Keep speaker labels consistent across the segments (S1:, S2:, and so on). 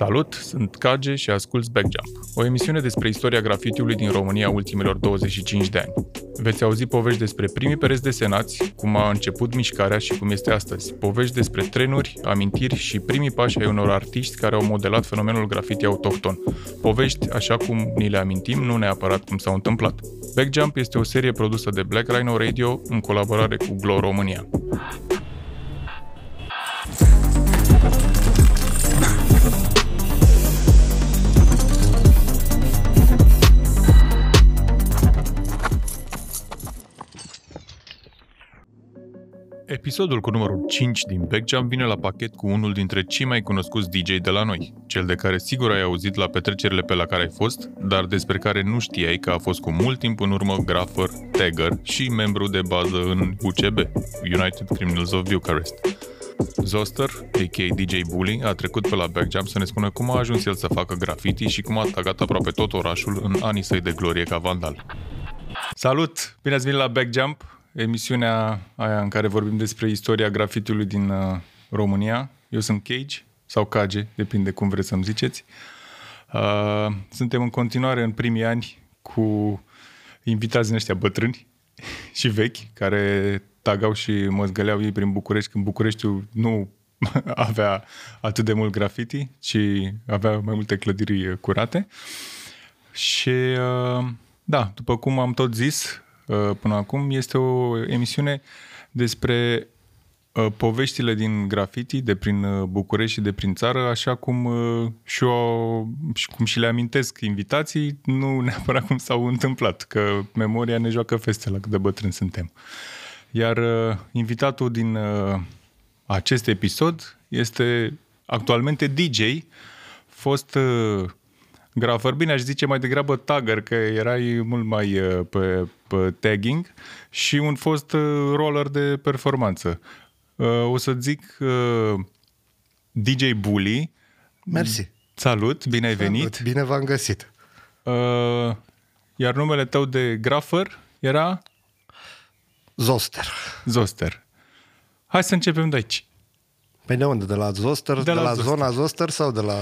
S1: Salut, sunt Cage și asculți Backjump, o emisiune despre istoria grafitiului din România ultimilor 25 de ani. Veți auzi povești despre primii pereți desenați, cum a început mișcarea și cum este astăzi, povești despre trenuri, amintiri și primii pași ai unor artiști care au modelat fenomenul grafiti autohton. Povești așa cum ni le amintim, nu neapărat cum s-au întâmplat. Backjump este o serie produsă de Black Rhino Radio în colaborare cu Glow România. Episodul cu numărul 5 din Backjump vine la pachet cu unul dintre cei mai cunoscuți DJ de la noi, cel de care sigur ai auzit la petrecerile pe la care ai fost, dar despre care nu știai că a fost cu mult timp în urmă grafer, tagger și membru de bază în UCB, United Criminals of Bucharest. Zoster, a.k.a. DJ Bully, a trecut pe la Backjump să ne spună cum a ajuns el să facă graffiti și cum a tagat aproape tot orașul în anii săi de glorie ca vandal. Salut! Bine ați venit la Backjump! Emisiunea aia în care vorbim despre istoria grafitiului din uh, România. Eu sunt Cage sau Cage, depinde cum vreți să-mi ziceți. Uh, suntem în continuare în primii ani cu invitații din ăștia bătrâni și vechi, care tagau și măzgăleau ei prin București, când Bucureștiul nu avea atât de mult graffiti, ci avea mai multe clădiri curate. Și uh, da, după cum am tot zis, Uh, până acum. Este o emisiune despre uh, poveștile din graffiti de prin uh, București și de prin țară, așa cum și eu, cum și le amintesc invitații, nu neapărat cum s-au întâmplat, că memoria ne joacă feste la cât de bătrâni suntem. Iar invitatul din acest episod este actualmente DJ, fost Grafer, bine, aș zice mai degrabă tagger, că erai mult mai uh, pe, pe tagging și un fost uh, roller de performanță. Uh, o să zic DJ Bully.
S2: Mersi.
S1: Salut, bine ai venit. Salut,
S2: bine v-am găsit.
S1: Iar numele tău de grafer era?
S2: Zoster.
S1: Zoster. Hai să începem de aici.
S2: Păi de unde? De la Zoster? De, de la, la Zoster. zona Zoster sau de la...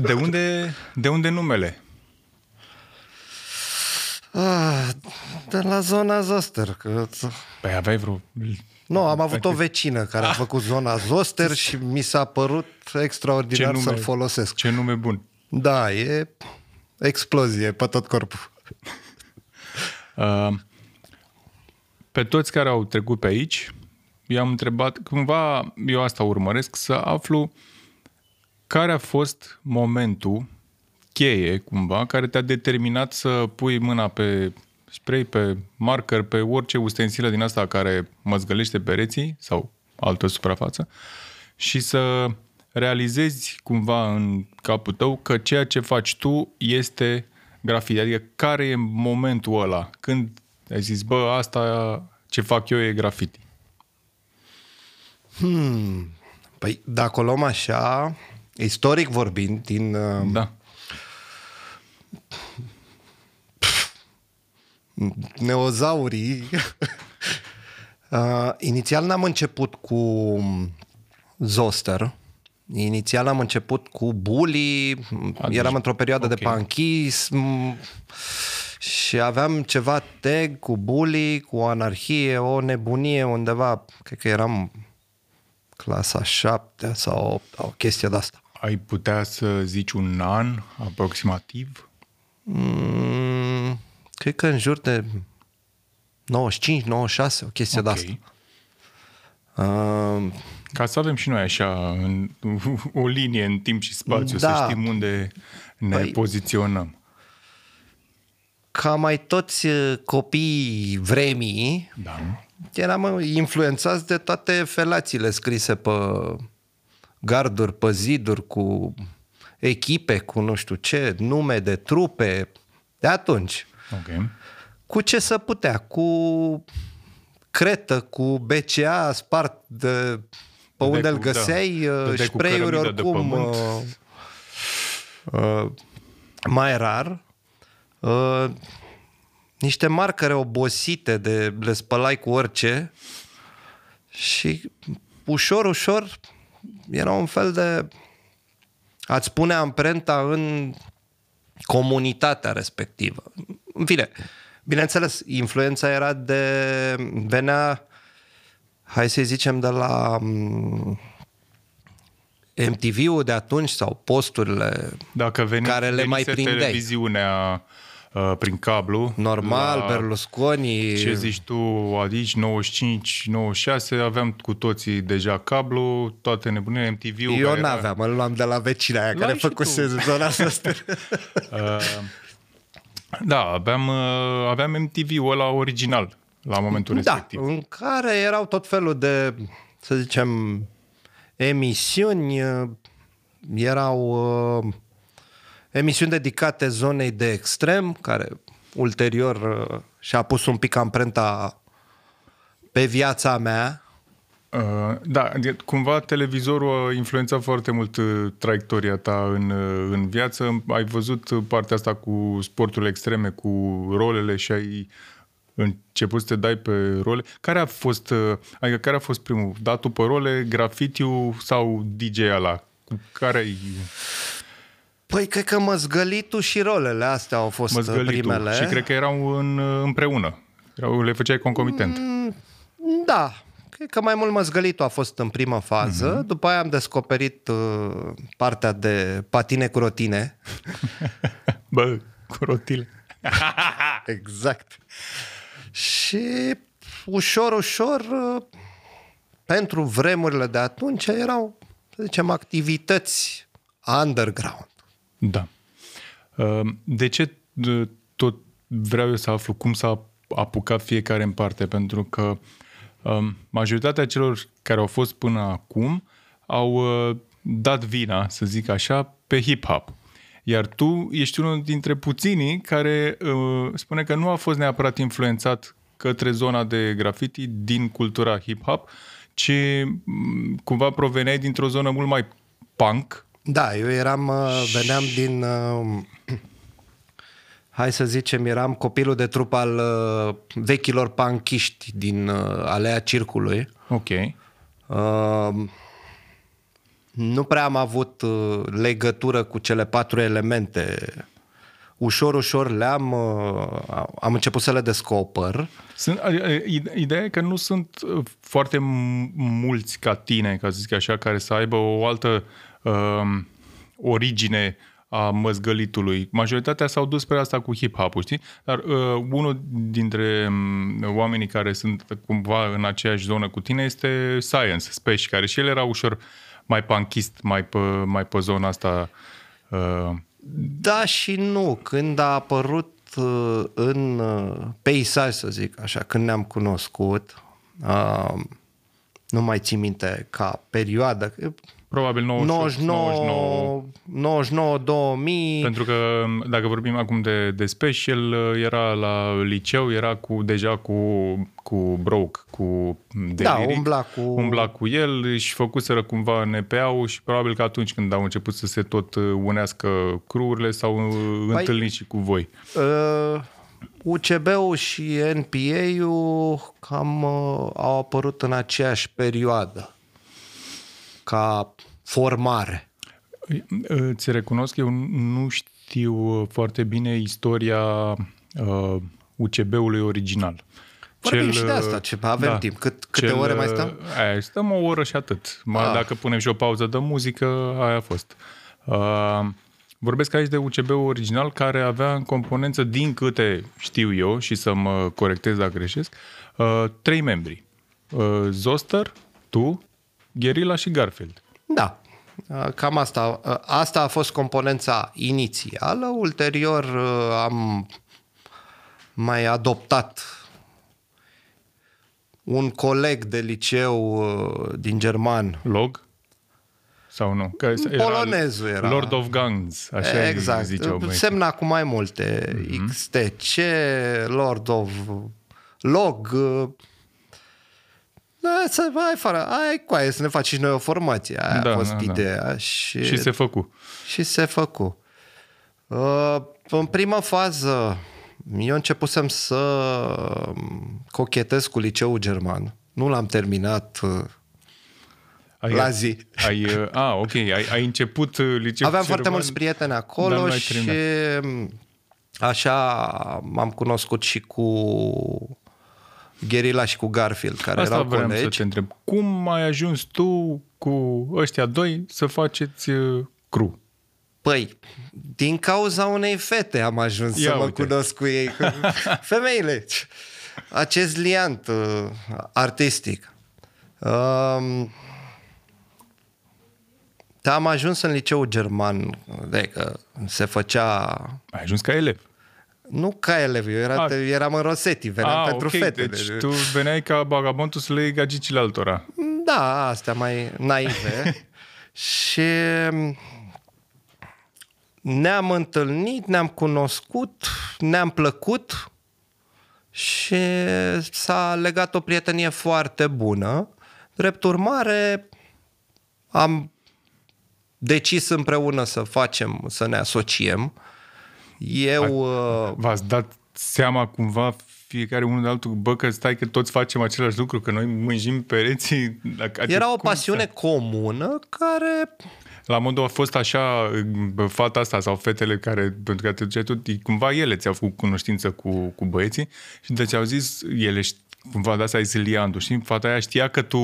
S1: De unde, de unde numele?
S2: Ah, de la zona Zoster. Că...
S1: Păi aveai vreo...
S2: Nu, am avut o vecină care a făcut zona Zoster și mi s-a părut extraordinar nume, să-l folosesc.
S1: Ce nume bun.
S2: Da, e explozie pe tot corpul. Uh,
S1: pe toți care au trecut pe aici, i-am întrebat, cumva eu asta urmăresc, să aflu care a fost momentul cheie, cumva, care te-a determinat să pui mâna pe spray, pe marker, pe orice ustensilă din asta care măzgălește pereții sau altă suprafață și să realizezi cumva în capul tău că ceea ce faci tu este grafiti. Adică care e momentul ăla când ai zis, bă, asta ce fac eu e graffiti.
S2: Hmm. Păi dacă o luăm așa, istoric vorbind, din... Uh,
S1: da.
S2: Neozaurii, uh, inițial n-am început cu Zoster, Inițial am început cu Bully, Adici. eram într-o perioadă okay. de panchism și aveam ceva tag cu Bully, cu anarhie, o nebunie undeva, cred că eram clasa 7 sau 8, o chestie de asta.
S1: Ai putea să zici un an aproximativ?
S2: Mm, cred că în jur de 95, 96, o chestie okay. de asta.
S1: Uh, Ca să avem și noi așa în, o linie în timp și spațiu, da. să știm unde ne păi, poziționăm.
S2: Ca mai toți uh, copiii vremii,
S1: da
S2: eram influențați de toate felațiile scrise pe garduri, pe ziduri, cu echipe, cu nu știu ce, nume de trupe, de atunci.
S1: Okay.
S2: Cu ce să putea, cu cretă, cu BCA spart de pe unde îl găseai, da. spray-uri oricum uh, uh, mai rar. Uh, niște marcare obosite de le spălai cu orice și ușor, ușor era un fel de ați pune amprenta în comunitatea respectivă. În fine, bineînțeles, influența era de... venea, hai să zicem, de la mm, MTV-ul de atunci sau posturile
S1: Dacă veni,
S2: care le mai prindeai.
S1: televiziunea uh, prin cablu.
S2: Normal, la, Berlusconi...
S1: Ce zici tu, adici 95, 96, aveam cu toții deja cablu, toate nebunile, MTV-ul.
S2: Eu n-aveam, era... îl luam de la vecina aia care făcuse zona asta. uh,
S1: da, aveam, uh, aveam MTV-ul ăla original la momentul
S2: da,
S1: respectiv.
S2: în care erau tot felul de, să zicem, emisiuni, uh, erau uh, emisiuni dedicate zonei de extrem, care ulterior uh, și-a pus un pic amprenta pe viața mea.
S1: Uh, da, cumva televizorul a influențat foarte mult uh, traiectoria ta în, uh, în viață. Ai văzut partea asta cu sporturile extreme, cu rolele și ai început să te dai pe role. Care a fost, adică care a fost primul? Datul pe role, grafitiu sau DJ-ala? Cu care ai...
S2: Păi cred că măzgălitul și rolele astea au fost măzgălitul. primele.
S1: Și cred că erau în, împreună. Erau, le făceai concomitent. Mm,
S2: da, cred că mai mult măzgălitul a fost în prima fază. Mm-hmm. După aia am descoperit uh, partea de patine cu rotine.
S1: Bă, cu rotile.
S2: exact. Și ușor, ușor, uh, pentru vremurile de atunci erau, să zicem, activități underground.
S1: Da. Uh, de ce tot vreau eu să aflu cum s-a apucat fiecare în parte? Pentru că um, majoritatea celor care au fost până acum au uh, dat vina, să zic așa, pe hip-hop. Iar tu ești unul dintre puținii care uh, spune că nu a fost neapărat influențat către zona de graffiti din cultura hip-hop, ci mm, cumva proveneai dintr-o zonă mult mai punk,
S2: da, eu eram, uh, veneam din, uh, hai să zicem, eram copilul de trup al uh, vechilor panchiști din alea circului.
S1: Ok.
S2: nu prea am avut legătură cu cele patru elemente ușor, ușor le-am am început să le descoper.
S1: Sunt, ideea e că nu sunt foarte mulți ca tine, ca să zic așa, care să aibă o altă uh, origine a măzgălitului. Majoritatea s-au dus spre asta cu hip-hop-ul, știi? Dar uh, unul dintre um, oamenii care sunt cumva în aceeași zonă cu tine este Science, Spesh, care și el era ușor mai punkist, mai pe, mai pe zona asta. Uh...
S2: Da și nu. Când a apărut uh, în uh, peisaj, să zic așa, când ne-am cunoscut, uh, nu mai țin minte ca perioadă,
S1: Probabil 99,
S2: 99, 2000.
S1: Pentru că dacă vorbim acum de, de Special, era la liceu, era cu deja cu, cu Broke, cu Deliric.
S2: Da, umbla cu...
S1: Umbla cu el și făcuseră cumva NPA-ul și probabil că atunci când au început să se tot unească cruurile s-au păi, întâlnit și cu voi.
S2: Uh... UCB-ul și NPA-ul cam uh, au apărut în aceeași perioadă ca formare.
S1: Îți recunosc că eu nu știu foarte bine istoria uh, UCB-ului original.
S2: Vorbim cel, și de asta, ce avem da, timp. Cât, câte cel, ore mai stăm?
S1: Aia, stăm o oră și atât. Ah. Dacă punem și o pauză de muzică, aia a fost. Uh, vorbesc aici de UCB-ul original, care avea în componență, din câte știu eu, și să mă corectez dacă greșesc, uh, trei membri. Uh, Zoster, tu Guerilla și Garfield.
S2: Da, cam asta. Asta a fost componența inițială. Ulterior am mai adoptat un coleg de liceu din german.
S1: Log? Sau nu?
S2: Că era Polonezul era.
S1: Lord of Guns, așa
S2: exact.
S1: ziceau
S2: Semna cu mai multe. Mm-hmm. XTC, Lord of Log, da, să vai fără, ai coaie să ne faci și noi o formație. Aia da, a fost da, da. ideea. Da. Și,
S1: și se făcu.
S2: Și se făcu. Uh, în prima fază, eu începusem să cochetez cu liceul german. Nu l-am terminat. Uh, ai, la zi.
S1: Ai, a, ok, ai, ai început liceu
S2: Aveam foarte mulți prieteni acolo și așa m-am cunoscut și cu Gherila și cu Garfield, care
S1: Asta
S2: erau
S1: vreau
S2: colegi.
S1: să te întreb. Cum ai ajuns tu cu ăștia doi să faceți cru?
S2: Păi, din cauza unei fete am ajuns Ia să mă uite. cunosc cu ei. Femeile. Acest liant uh, artistic. Um, da, am ajuns în liceu german, de că se făcea...
S1: Ai ajuns ca elev.
S2: Nu ca elev, eu era, A. eram în Rosetti, veneam A, pentru okay, fete.
S1: Deci tu veneai ca bagabontul să le iei gagicile altora.
S2: Da, astea mai naive. și ne-am întâlnit, ne-am cunoscut, ne-am plăcut și s-a legat o prietenie foarte bună. Drept urmare, am decis împreună să facem, să ne asociem. Eu...
S1: Uh, v-ați dat seama cumva fiecare unul de altul, bă, că stai că toți facem același lucru, că noi mânjim pereții.
S2: Era o pasiune să... comună care
S1: la modul a fost așa, fata asta sau fetele care, pentru că te duceai tot, cumva ele ți-au făcut cunoștință cu, cu băieții și deci au zis, ele cumva de asta e liantul, știi? Fata aia știa că tu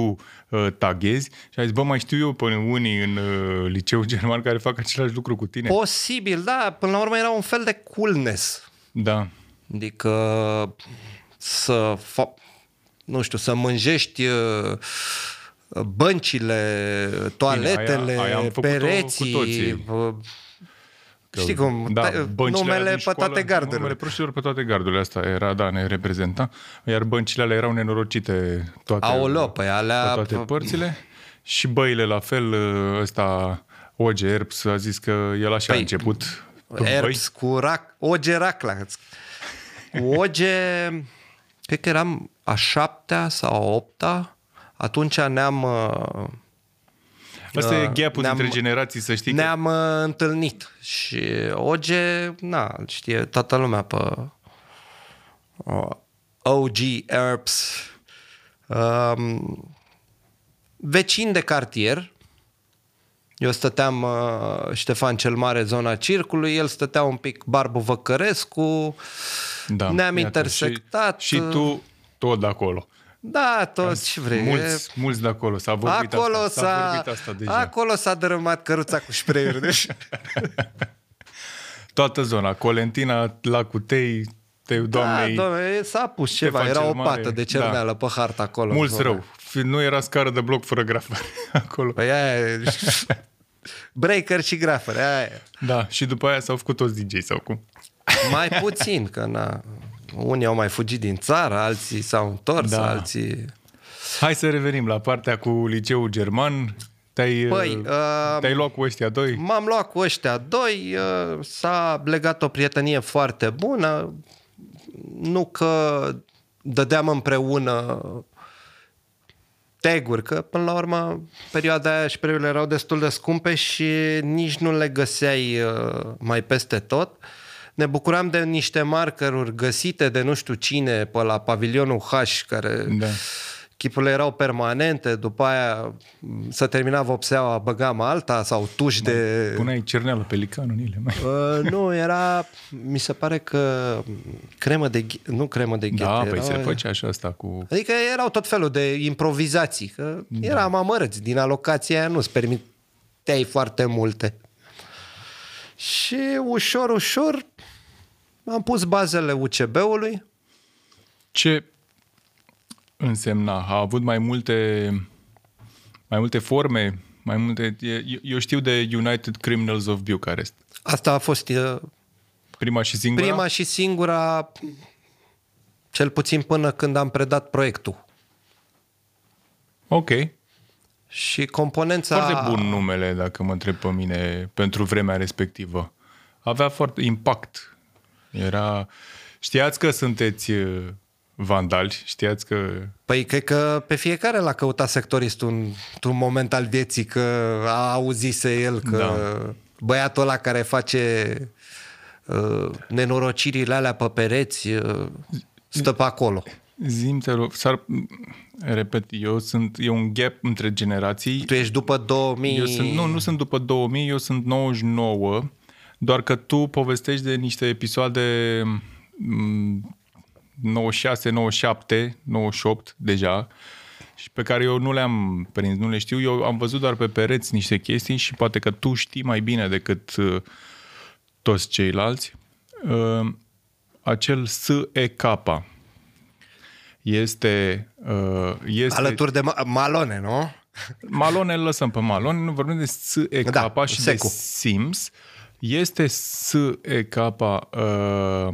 S1: uh, taghezi și a zis, bă, mai știu eu până unii în uh, liceu german care fac același lucru cu tine.
S2: Posibil, da. Până la urmă era un fel de coolness.
S1: Da.
S2: Adică să, fa- nu știu, să mânjești uh, băncile, toaletele, Bine, aia, aia pereții. Că, Știi cum, da, numele pe toate gardurile. Numele
S1: proștilor pe toate gardurile, asta era, da, ne reprezenta. Iar băncile alea erau nenorocite toate,
S2: Aoleo, pe, alea...
S1: pe toate părțile. Și băile la fel, ăsta, Oge Erps a zis că el așa păi, a început.
S2: Erps cu rac, Oge Racla. Oge, cred că eram a șaptea sau a opta, atunci ne-am... Uh,
S1: Asta uh, e gap între generații, să știi.
S2: Ne-am că... Uh, întâlnit și Oge, na, știe toată lumea pe uh, OG Herbs. Um, vecin de cartier, eu stăteam uh, Ștefan cel Mare, zona circului, el stătea un pic Barbu Văcărescu, da, ne-am iată, intersectat.
S1: Și, și tu tot de acolo.
S2: Da, tot ce vrei.
S1: Mulți, mulți de acolo s-a vorbit
S2: acolo
S1: asta.
S2: S-a, s-a vorbit asta deja. Acolo s-a dărâmat căruța cu spray deci...
S1: Toată zona, Colentina, Lacutei, Tei, doamnei...
S2: Da, doamne, s-a pus ceva, era o pată de cerneală da. pe hartă acolo.
S1: Mulți rău. Nu era scară de bloc fără grafă acolo.
S2: Păi aia Breaker și grafări, aia
S1: Da, și după aia s-au făcut toți DJ sau cum?
S2: Mai puțin, că na, unii au mai fugit din țară, alții s-au întors, da. alții...
S1: Hai să revenim la partea cu liceul german. Te-ai, păi, uh, te-ai luat cu ăștia doi?
S2: M-am luat cu ăștia doi, uh, s-a legat o prietenie foarte bună, nu că dădeam împreună teguri, că până la urmă perioada aia și perioadele erau destul de scumpe și nici nu le găseai uh, mai peste tot. Uh, ne bucuram de niște markeruri găsite de nu știu cine pe la pavilionul H, care da. chipurile erau permanente, după aia să termina vopseaua, băgam alta sau tuși da, de...
S1: Puneai cerneală pelican în ele. Mai.
S2: Uh, nu, era, mi se pare că cremă de, nu cremă de ghete.
S1: Da, păi se făcea așa asta cu...
S2: Adică erau tot felul de improvizații, că da. eram amărăți, din alocația aia nu-ți permiteai foarte multe. Și ușor, ușor am pus bazele UCB-ului.
S1: Ce însemna? A avut mai multe, mai multe forme, mai multe... Eu știu de United Criminals of Bucharest.
S2: Asta a fost...
S1: Prima și singura?
S2: Prima și singura, cel puțin până când am predat proiectul.
S1: Ok.
S2: Și componența...
S1: Foarte bun numele, dacă mă întreb pe mine, pentru vremea respectivă. Avea foarte impact era... Știați că sunteți uh, vandali? Știați că...
S2: Păi cred că pe fiecare l-a căutat sectoristul într-un moment al vieții că a auzise el că da. băiatul ăla care face uh, nenorocirile alea pe pereți uh, stă pe acolo.
S1: Zim, te rog, s-ar, Repet, eu sunt, e un gap între generații.
S2: Tu ești după 2000...
S1: Eu sunt, nu, nu sunt după 2000, eu sunt 99, doar că tu povestești de niște episoade 96, 97, 98 deja și pe care eu nu le-am prins, nu le știu. Eu am văzut doar pe pereți niște chestii și poate că tu știi mai bine decât uh, toți ceilalți. Uh, acel SEK este, uh, este...
S2: Alături de Malone, nu?
S1: Malone îl lăsăm pe Malone, nu vorbim de SEK da, și secu. de Sims. Este SEK uh,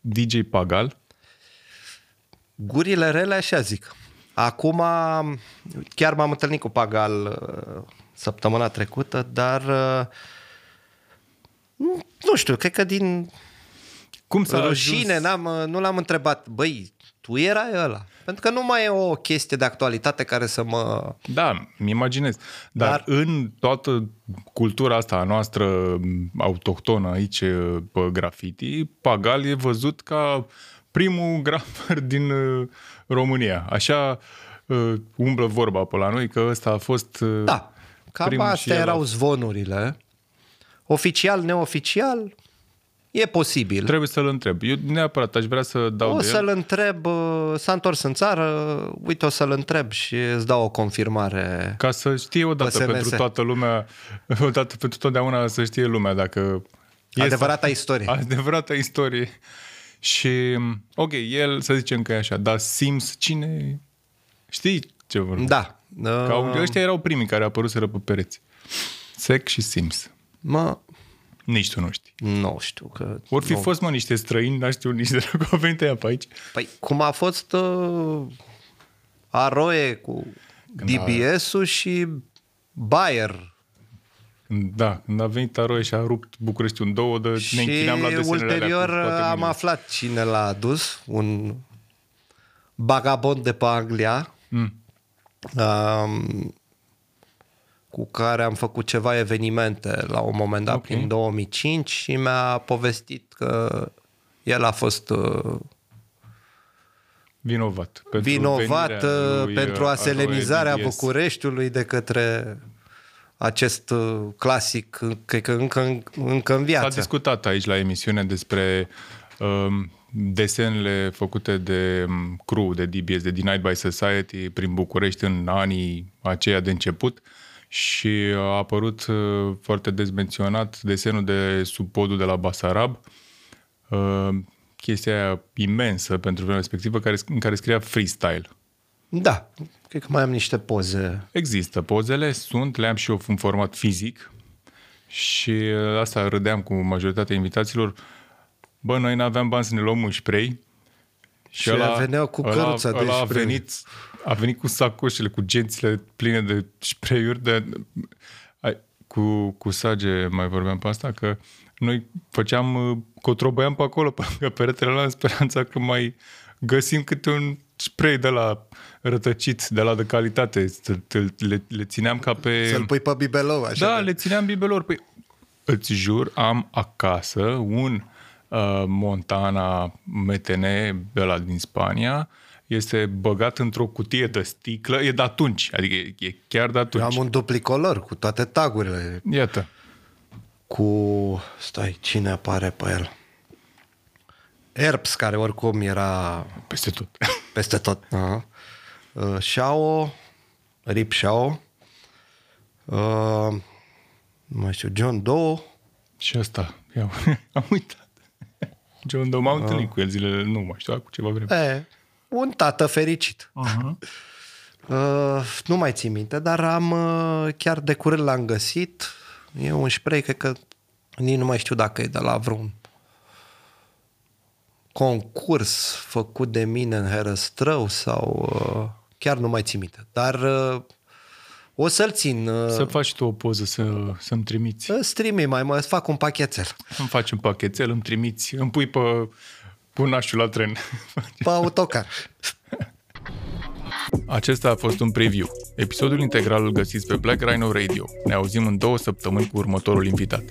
S1: DJ Pagal?
S2: Gurile rele așa zic. Acum, chiar m-am întâlnit cu Pagal uh, săptămâna trecută, dar uh, nu știu, cred că din
S1: Cum s-a
S2: rușine
S1: ajuns?
S2: n-am, uh, nu l-am întrebat, băi, tu erai ăla. Pentru că nu mai e o chestie de actualitate care să mă...
S1: Da, mi imaginez. Dar, Dar în toată cultura asta a noastră autohtonă aici pe graffiti, Pagal e văzut ca primul grafer din România. Așa uh, umblă vorba pe la noi că ăsta a fost uh,
S2: Da, cam astea erau zvonurile. Oficial, neoficial, E posibil.
S1: Trebuie să-l întreb. Eu neapărat aș vrea să dau
S2: O
S1: de
S2: să-l el. întreb, uh, s-a întors în țară, uite o să-l întreb și îți dau o confirmare.
S1: Ca să știe odată SMS. pentru toată lumea, odată pentru totdeauna să știe lumea dacă...
S2: Adevărata este, istorie.
S1: Adevărata istorie. Și, ok, el să zicem că e așa, dar Sims, cine... Știi ce vorbim?
S2: Da.
S1: Ca, uh... Ăștia erau primii care au apărut pe pereți. Sec și Sims.
S2: Mă,
S1: nici tu nu știi.
S2: Nu știu. Că
S1: Or fi
S2: nu.
S1: fost, mă, niște străini, n știu nici de la venit pe aici.
S2: Păi, cum a fost uh, Aroe cu DBS-ul a... și Bayer.
S1: Da, când a venit Aroe și a rupt București un două, de
S2: și ne închineam la ulterior am mine. aflat cine l-a adus, un bagabond de pe Anglia. Mm. Um, cu care am făcut ceva evenimente la un moment dat, okay. prin 2005 și mi-a povestit că el a fost uh,
S1: vinovat
S2: pentru, vinovat uh, pentru aselenizarea Bucureștiului de către acest uh, clasic, cred că încă, încă în viață.
S1: S-a discutat aici la emisiune despre um, desenele făcute de um, crew, de DBS, de Denied by Society prin București în anii aceia de început. Uh, și a apărut uh, foarte dezmenționat desenul de sub podul de la Basarab, uh, chestia aia imensă pentru vremea respectivă, care, în care scria freestyle.
S2: Da, cred că mai am niște poze.
S1: Există pozele, sunt, le am și eu în format fizic și uh, asta râdeam cu majoritatea invitaților. Bă, noi n-aveam bani să ne luăm un spray
S2: și, și ăla, veneau cu căruța ăla, de ăla
S1: a venit a venit cu sacoșele, cu gențile pline de spray-uri, de, cu, cu sage mai vorbeam pe asta, că noi făceam, uh, cotrobăiam pe acolo, pe peretele la în speranța că mai găsim câte un spray de la rătăcit, de la de calitate. Le, le țineam ca pe...
S2: Să-l pui pe bibelou, așa.
S1: Da, de... le țineam bibelou. Păi, îți jur, am acasă un uh, Montana MTN de la din Spania, este băgat într-o cutie de sticlă, e de atunci, adică e, e chiar de atunci.
S2: Eu am un duplicolor cu toate tagurile.
S1: Iată.
S2: Cu, stai, cine apare pe el? Erps, care oricum era...
S1: Peste tot.
S2: Peste tot. Uh-huh. Uh, Shao, Rip Shao, uh, nu mai știu, John Doe.
S1: Și asta, iau, am uitat. John Doe, m-am uh. întâlnit cu el zilele, nu mai știu, cu ceva vreme.
S2: E, un tată fericit. Uh-huh. Uh, nu mai țin minte, dar am uh, chiar de curând l-am găsit. E un spray, cred că nici nu mai știu dacă e de la vreun concurs făcut de mine în Herăstrău sau uh, chiar nu mai țin minte. Dar uh, o să-l țin. Uh,
S1: să faci tu o poză să, să-mi trimiți.
S2: Îți trimi mai, mă, îți fac un pachetel.
S1: Îmi faci un pachetel, îmi trimiți, îmi pui pe nașul la tren.
S2: Pe autocar.
S1: Acesta a fost un preview. Episodul integral îl găsiți pe Black Rhino Radio. Ne auzim în două săptămâni cu următorul invitat.